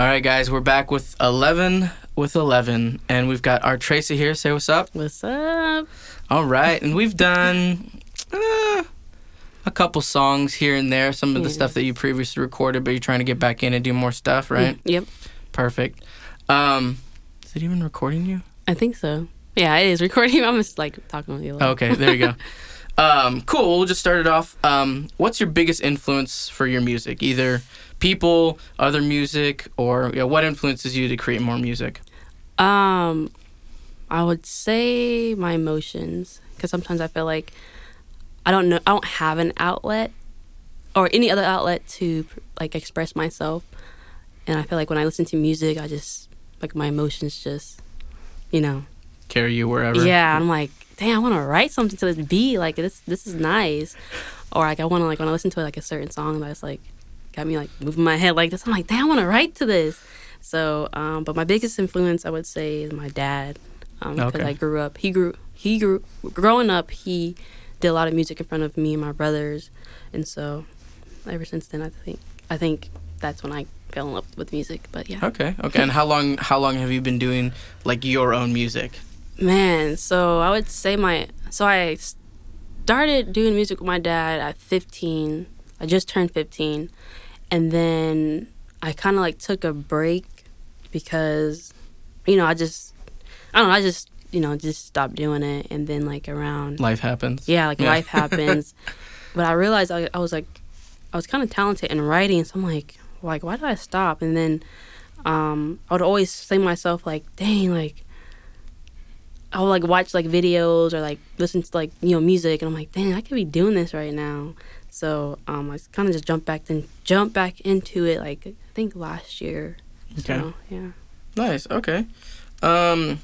All right, guys, we're back with 11 with 11, and we've got Artresa here. Say what's up. What's up? All right, and we've done uh, a couple songs here and there, some of the Yeah. stuff that you previously recorded, but you're trying to get back in and do more stuff, right? Mm, Yep. Perfect. Um, is it even recording you? I think so. Yeah, it is recording. I'm just like talking with you. Okay, there you go. um, cool. We'll just start it off. Um, what's your biggest influence for your music? Either people, other music, or you know, what influences you to create more music? Um, I would say my emotions because sometimes I feel like I don't know. I don't have an outlet or any other outlet to like express myself, and I feel like when I listen to music, I just like my emotions just, you know, Carry you wherever. Yeah, I'm like, damn, I want to write something to this beat. Like this, this is nice. Or like I want to like when I listen to like a certain song that's like got me like moving my head like this. I'm like, damn, I want to write to this. So, um, but my biggest influence, I would say, is my dad. Um, because Okay. I grew up. He grew. He grew. Growing up, he did a lot of music in front of me and my brothers, and so ever since then, I think I think that's when I fell in love with music. But yeah. Okay. Okay. And how long? How long have you been doing like your own music? Man, so I would say my so I started doing music with my dad at 15. I just turned 15, and then I kind of like took a break because, you know, I just I don't know, I just you know just stopped doing it, and then like around Life happens. yeah, like Yeah. life happens. but I realized I, I was like, I was kind of talented in writing. So I'm like, like, why did I stop? And then um, I would always say to myself, like, dang, like, I would like watch like videos or like listen to like you know music, and I'm like, dang, I could be doing this right now. So um, I kind of just jumped back then, jumped back into it like I think last year. Okay. So, yeah. Nice. Okay. Um.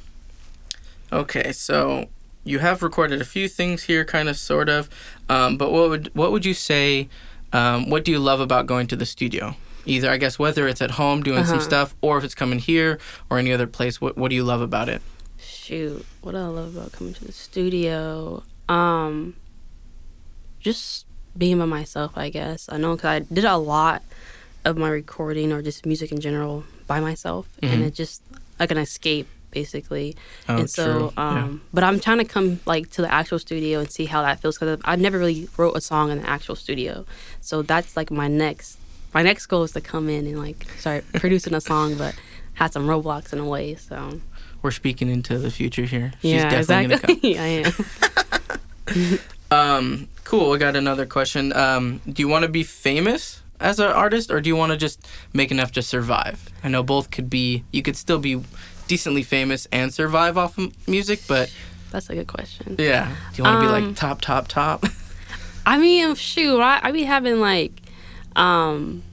Okay. So you have recorded a few things here, kind of, sort of. Um, but what would what would you say? Um, what do you love about going to the studio? Either I guess whether it's at home doing some Uh-huh. stuff, or if it's coming here or any other place. What What do you love about it? Shoot what i love about coming to the studio um just being by myself i guess i know because i did a lot of my recording or just music in general by myself and Mhm. it just like an escape basically Oh, and so true. Yeah. um but i'm trying to come like to the actual studio and see how that feels because I've never really wrote a song in the actual studio so that's like my next my next goal is to come in and like start producing a song but had some roadblocks in a way so We're speaking into the future here. She's yeah, definitely gonna come. exactly. I am. Um, cool. I got another question. Um, do you want to be famous as an artist, or do you want to just make enough to survive? I know both could be. You could still be decently famous and survive off of music, but That's a good question. yeah. Do you want to be Um, like top, top, top? I mean, shoot, I, I be having like, um,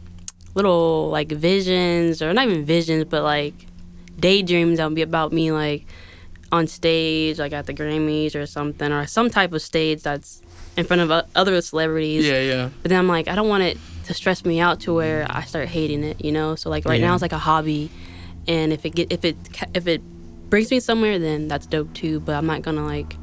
little like visions or not even visions, but like daydreams that would be about me like on stage, like at the Grammys or something, or some type of stage that's in front of other celebrities. yeah, yeah. But then I'm like, I don't want it to stress me out to where I start hating it, you know. So like right Yeah. now it's like a hobby, and if it get if it if it brings me somewhere, then that's dope too. But I'm not gonna like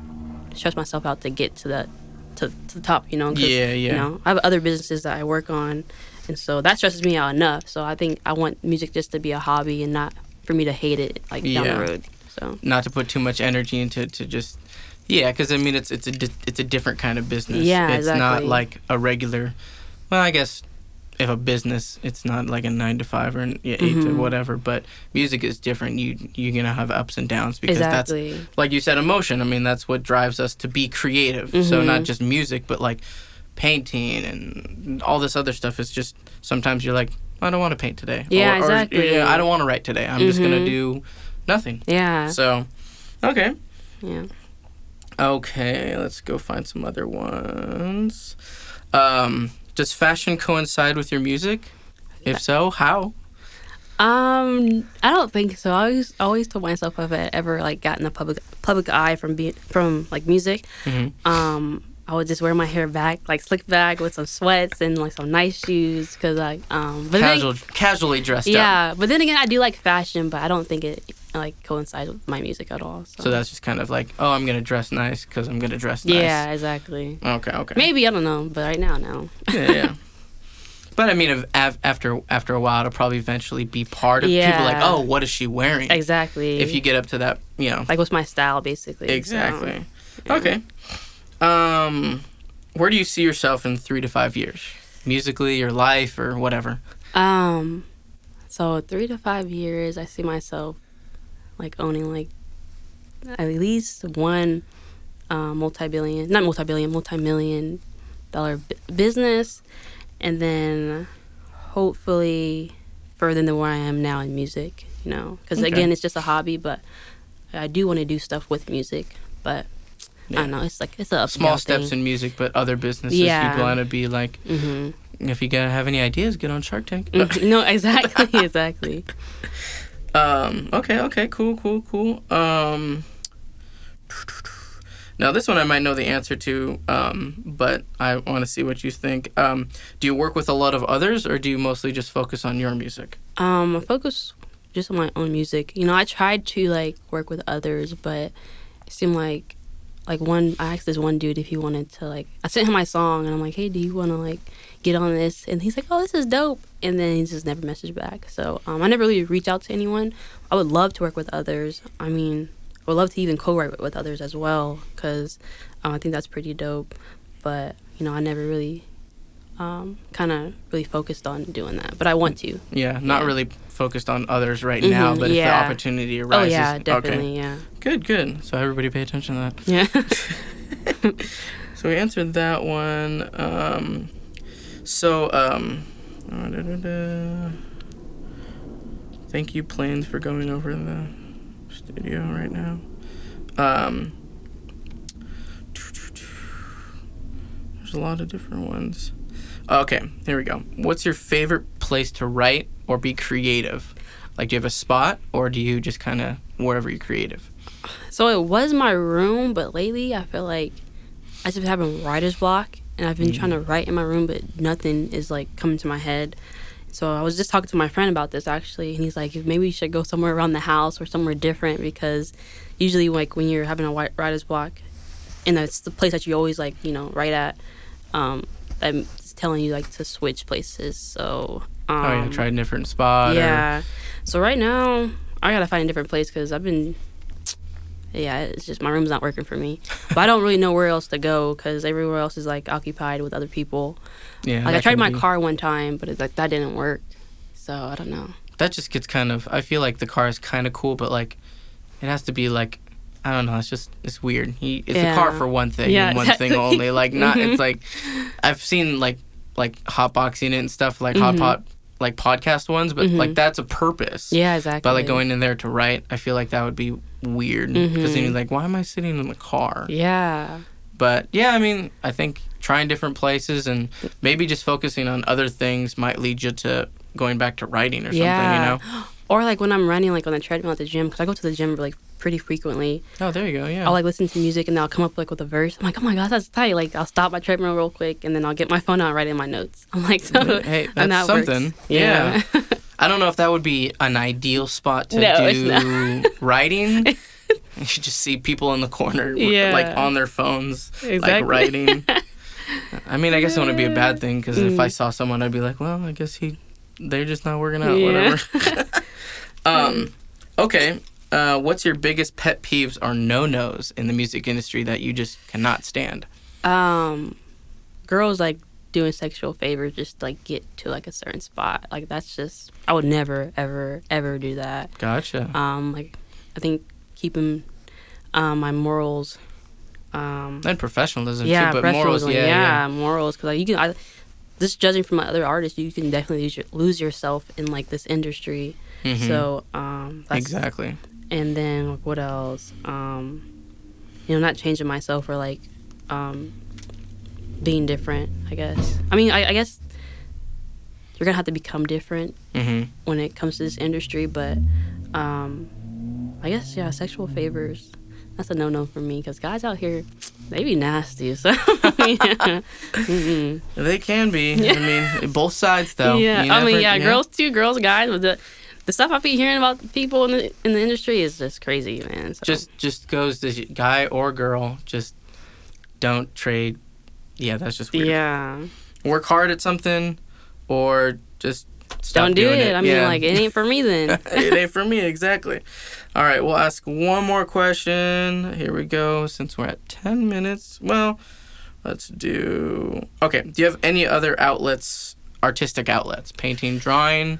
stress myself out to get to that to, to the top, you know. 'cause, Yeah, yeah. You know, I have other businesses that I work on, and so that stresses me out enough. So I think I want music just to be a hobby and not for me to hate it like down Yeah. the road. So Not to put too much energy into to just. Yeah, because I mean it's it's a di- it's a different kind of business. Yeah, it's not like a regular. Well, I guess if a business, it's not like a nine to five or an yeah, 8 to Mhm. whatever. But music is different. You you're gonna have ups and downs because that's like you said, emotion. I mean, that's what drives us to be creative. So Mhm. not just music, but like painting and all this other stuff. Is just sometimes you're like, I don't want to paint today. Yeah, or, or, exactly. yeah, I don't want to write today. I'm just gonna Mhm. do nothing. Yeah. So, okay, Yeah. okay, let's go find some other ones. Um, does fashion coincide with your music? If so, how? Um, I don't think so. I always always told myself if I ever like gotten the public public eye from being from like music, Mhm. um, I would just wear my hair back like slick back with some sweats and like some nice shoes because like um, but then- Casual, casually dressed up. yeah, but then again, I do like fashion, but I don't think it like coincides with my music at all. So, So that's just kind of like, oh, I'm gonna dress nice because I'm gonna dress nice. yeah, exactly. Okay. Okay. Maybe I don't know, but right now, no. yeah, yeah. But I mean, if, af- after after a while, it'll probably eventually be part of people. Like, oh, what is she wearing? Exactly. If you get up to that, you know. like what's my style basically. so, Exactly. yeah. Okay. Um, where do you see yourself in three to five years? Musically, your life, or whatever. Um, so three to five years, I see myself like owning like at least one uh, multi-billion, not multi-billion, multi-million dollar b- business, and then hopefully further than where I am now in music. You know, because Okay. again, it's just a hobby, but I do want to do stuff with music. But Yeah. don't know. It's like it's a Small steps in music, but other businesses Yeah. you want to be like. hmm If you gotta have any ideas, get on Shark Tank. no, exactly, exactly. Um. Okay. Okay. Cool. Cool. Cool. Um. Now this one I might know the answer to, um, but I want to see what you think. Um, do you work with a lot of others, or do you mostly just focus on your music? Um, I focus just on my own music. You know, I tried to like work with others, but it seemed like like one I asked this one dude if he wanted to like I sent him my song and I'm like, Hey, do you wanna like get on this? And he's like, Oh, this is dope and then he just never messaged back. So um I never really reach out to anyone. I would love to work with others. I mean, I would love to even co-write with others as well because um, I think that's pretty dope. But you know, I never really um, kind of really focused on doing that. But I want to. Yeah, not Yeah. really focused on others right now, Mhm, but if the yeah. opportunity Oh arises, yeah, okay, definitely, yeah. good, good. So everybody pay attention to that. Yeah. So we answered that one. Um, so um, uh, da, da, da. thank you, planes, for going over the studio right now. Um, there's a lot of different ones. Okay, here we go. What's your favorite place to write or be creative? Like, do you have a spot, or do you just kind of wherever you're creative? so it was my room, but lately I feel like I just been having writer's block, and I've been trying to write in my room, but nothing is like coming to my head. So I was just talking to my friend about this actually, and he's like, maybe you should go somewhere around the house or somewhere different because usually like when you're having a writer's block, and it's the place that you always like you know write at, um, I'm telling you like to switch places. So um, oh yeah, try a different spot. or- yeah. So right now, I gotta find a different place because I've been. Yeah, it's just my room's not working for me. But I don't really know where else to go because everywhere else is like occupied with other people. yeah. Like I tried my be- car one time, but it, like that didn't work. So I don't know. that just gets kind of i feel like the car is kind of cool but like it has to be like i don't know it's just it's weird he, it's a car for one thing Yeah, and one thing only like not it's like i've seen like like hotboxing it and stuff like hot Mhm. pot like podcast ones but Mhm. like that's a purpose Yeah, exactly. but like going in there to write i feel like that would be weird because then Mhm. you're like why am i sitting in the car Yeah. but yeah i mean i think trying different places and maybe just focusing on other things might lead you to going back to writing or something Yeah. you know Or like when I'm running like on the treadmill at the gym because I go to the gym like pretty frequently. oh there you go yeah I'll like listen to music and then I'll come up like with a verse. I'm like, oh my gosh, that's tight. Like I'll stop my treadmill real quick and then I'll get my phone out and write in my notes. I'm like, so Hey, that's that works. something. Yeah. I don't know if that would be an ideal spot to No, do writing. You should just see people in the corner, Yeah. like on their phones, like writing. I mean, I guess it wouldn't be a bad thing because if I Mm. saw someone, I'd be like, well, I guess he, they're just not working out, Yeah. whatever. um, okay. Uh, what's your biggest pet peeves or no nos in the music industry that you just cannot stand? um, girls like doing sexual favors just like get to like a certain spot. Like that's just I would never ever ever do that. Gotcha. Um, like I think keeping um, my morals. Um, and professionalism yeah, too, but morals, professionalism, yeah, yeah. morals. Because like you can, I, just judging from other artists, you can definitely lose, your, lose yourself in like this industry. Mhm. So um, that's, exactly. And then like, what else? Um, you know, not changing myself or like um, being different. I guess. I mean, I, I guess you're gonna have to become different hmm when it comes to this industry, but um, I guess yeah, sexual favors. That's a no-no for me because guys out here, they be nasty. So. Mm-mm. They can be. I mean, both sides though. yeah. You I mean, never- yeah, girls too, girls, guys. But the the stuff I be hearing about people in the in the industry is just crazy, man. So. Just just goes to guy or girl. Just don't trade. Yeah, that's just weird. yeah, Work hard at something, or just stop Don't do doing it. I mean, Yeah. like it ain't for me then. it ain't for me exactly. All right, we'll ask one more question. Here we go. Since we're at ten minutes, well, let's do. Okay. Do you have any other outlets, artistic outlets, painting, drawing,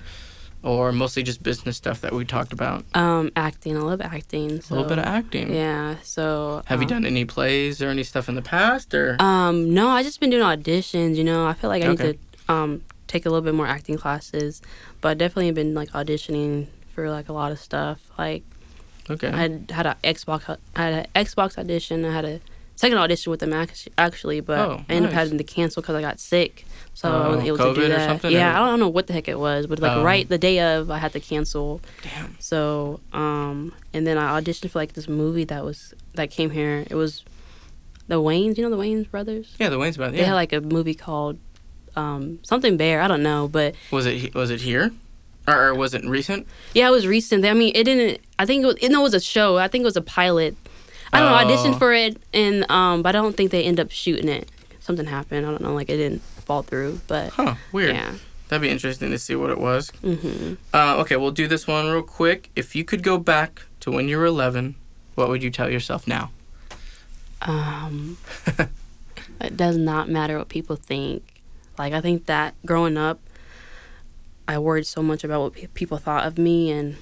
or mostly just business stuff that we talked about? um, acting. I love acting. A little bit of acting. Yeah. So. Have you um, done any plays or any stuff in the past, or? Um, no, I just been doing auditions. You know, I feel like I Okay. need to um take a little bit more acting classes, but definitely been like auditioning for like a lot of stuff. Like okay. I had, had an Xbox, I had an Xbox audition. I had a second audition with them ac- actually, but Oh, I ended nice. up having to cancel because I got sick, so I Oh, wasn't able to COVID do or that. something, Yeah, or- I don't know what the heck it was, but like Oh. right the day of, I had to cancel. Damn. So, um, and then I auditioned for like this movie that was that came here. It was the Wayans, you know the Wayans brothers. Yeah, the Wayans'. They Yeah. had like a movie called um, something Bear. I don't know, but was it? Was it here, or, or was it recent? yeah, it was recent. I mean, it didn't. I think it was. It, no, it was a show. I think it was a pilot. I don't know. I Oh. auditioned for it, and um, but I don't think they end up shooting it. Something happened. I don't know. Like it didn't fall through, but Huh. Weird. yeah. That'd be interesting to see what it was. hmm Uh, okay, we'll do this one real quick. If you could go back to when you were 11, what would you tell yourself now? Um, it does not matter what people think. Like I think that growing up, I worried so much about what pe- people thought of me, and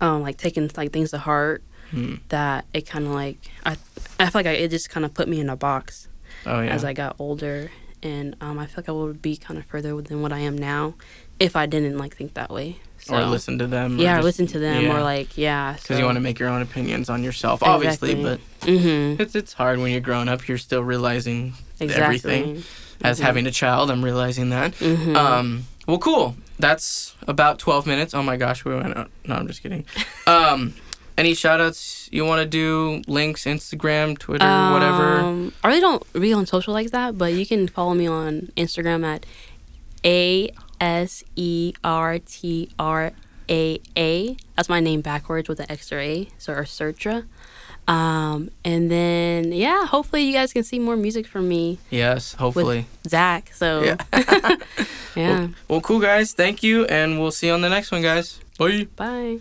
um, like taking like things to heart. Hmm. That it kind of like I, I feel like I, it just kind of put me in a box Oh yeah. as I got older, and um, I feel like I would be kind of further than what I am now if I didn't like think that way. So, or listen to them. yeah, or listen to them, yeah. or like yeah, because you want to make your own opinions on yourself, obviously. But mm-hmm, it's it's hard when you're growing up. You're still realizing exactly. everything. As Mhm. having a child, I'm realizing that. Mhm. Um, well, cool. That's about 12 minutes. Oh my gosh, we went out. No, I'm just kidding. Um, any shout outs you want to do? Links, Instagram, Twitter, whatever. Um, I really don't read on social like that, but you can follow me on Instagram at a s e r t r a a. That's my name backwards with an extra a, so or Sertra. Um, and then yeah, hopefully you guys can see more music from me, Yes, hopefully. Zach. So Yeah. yeah, Well, cool, guys. Thank you, and we'll see you on the next one, guys. Bye. bye.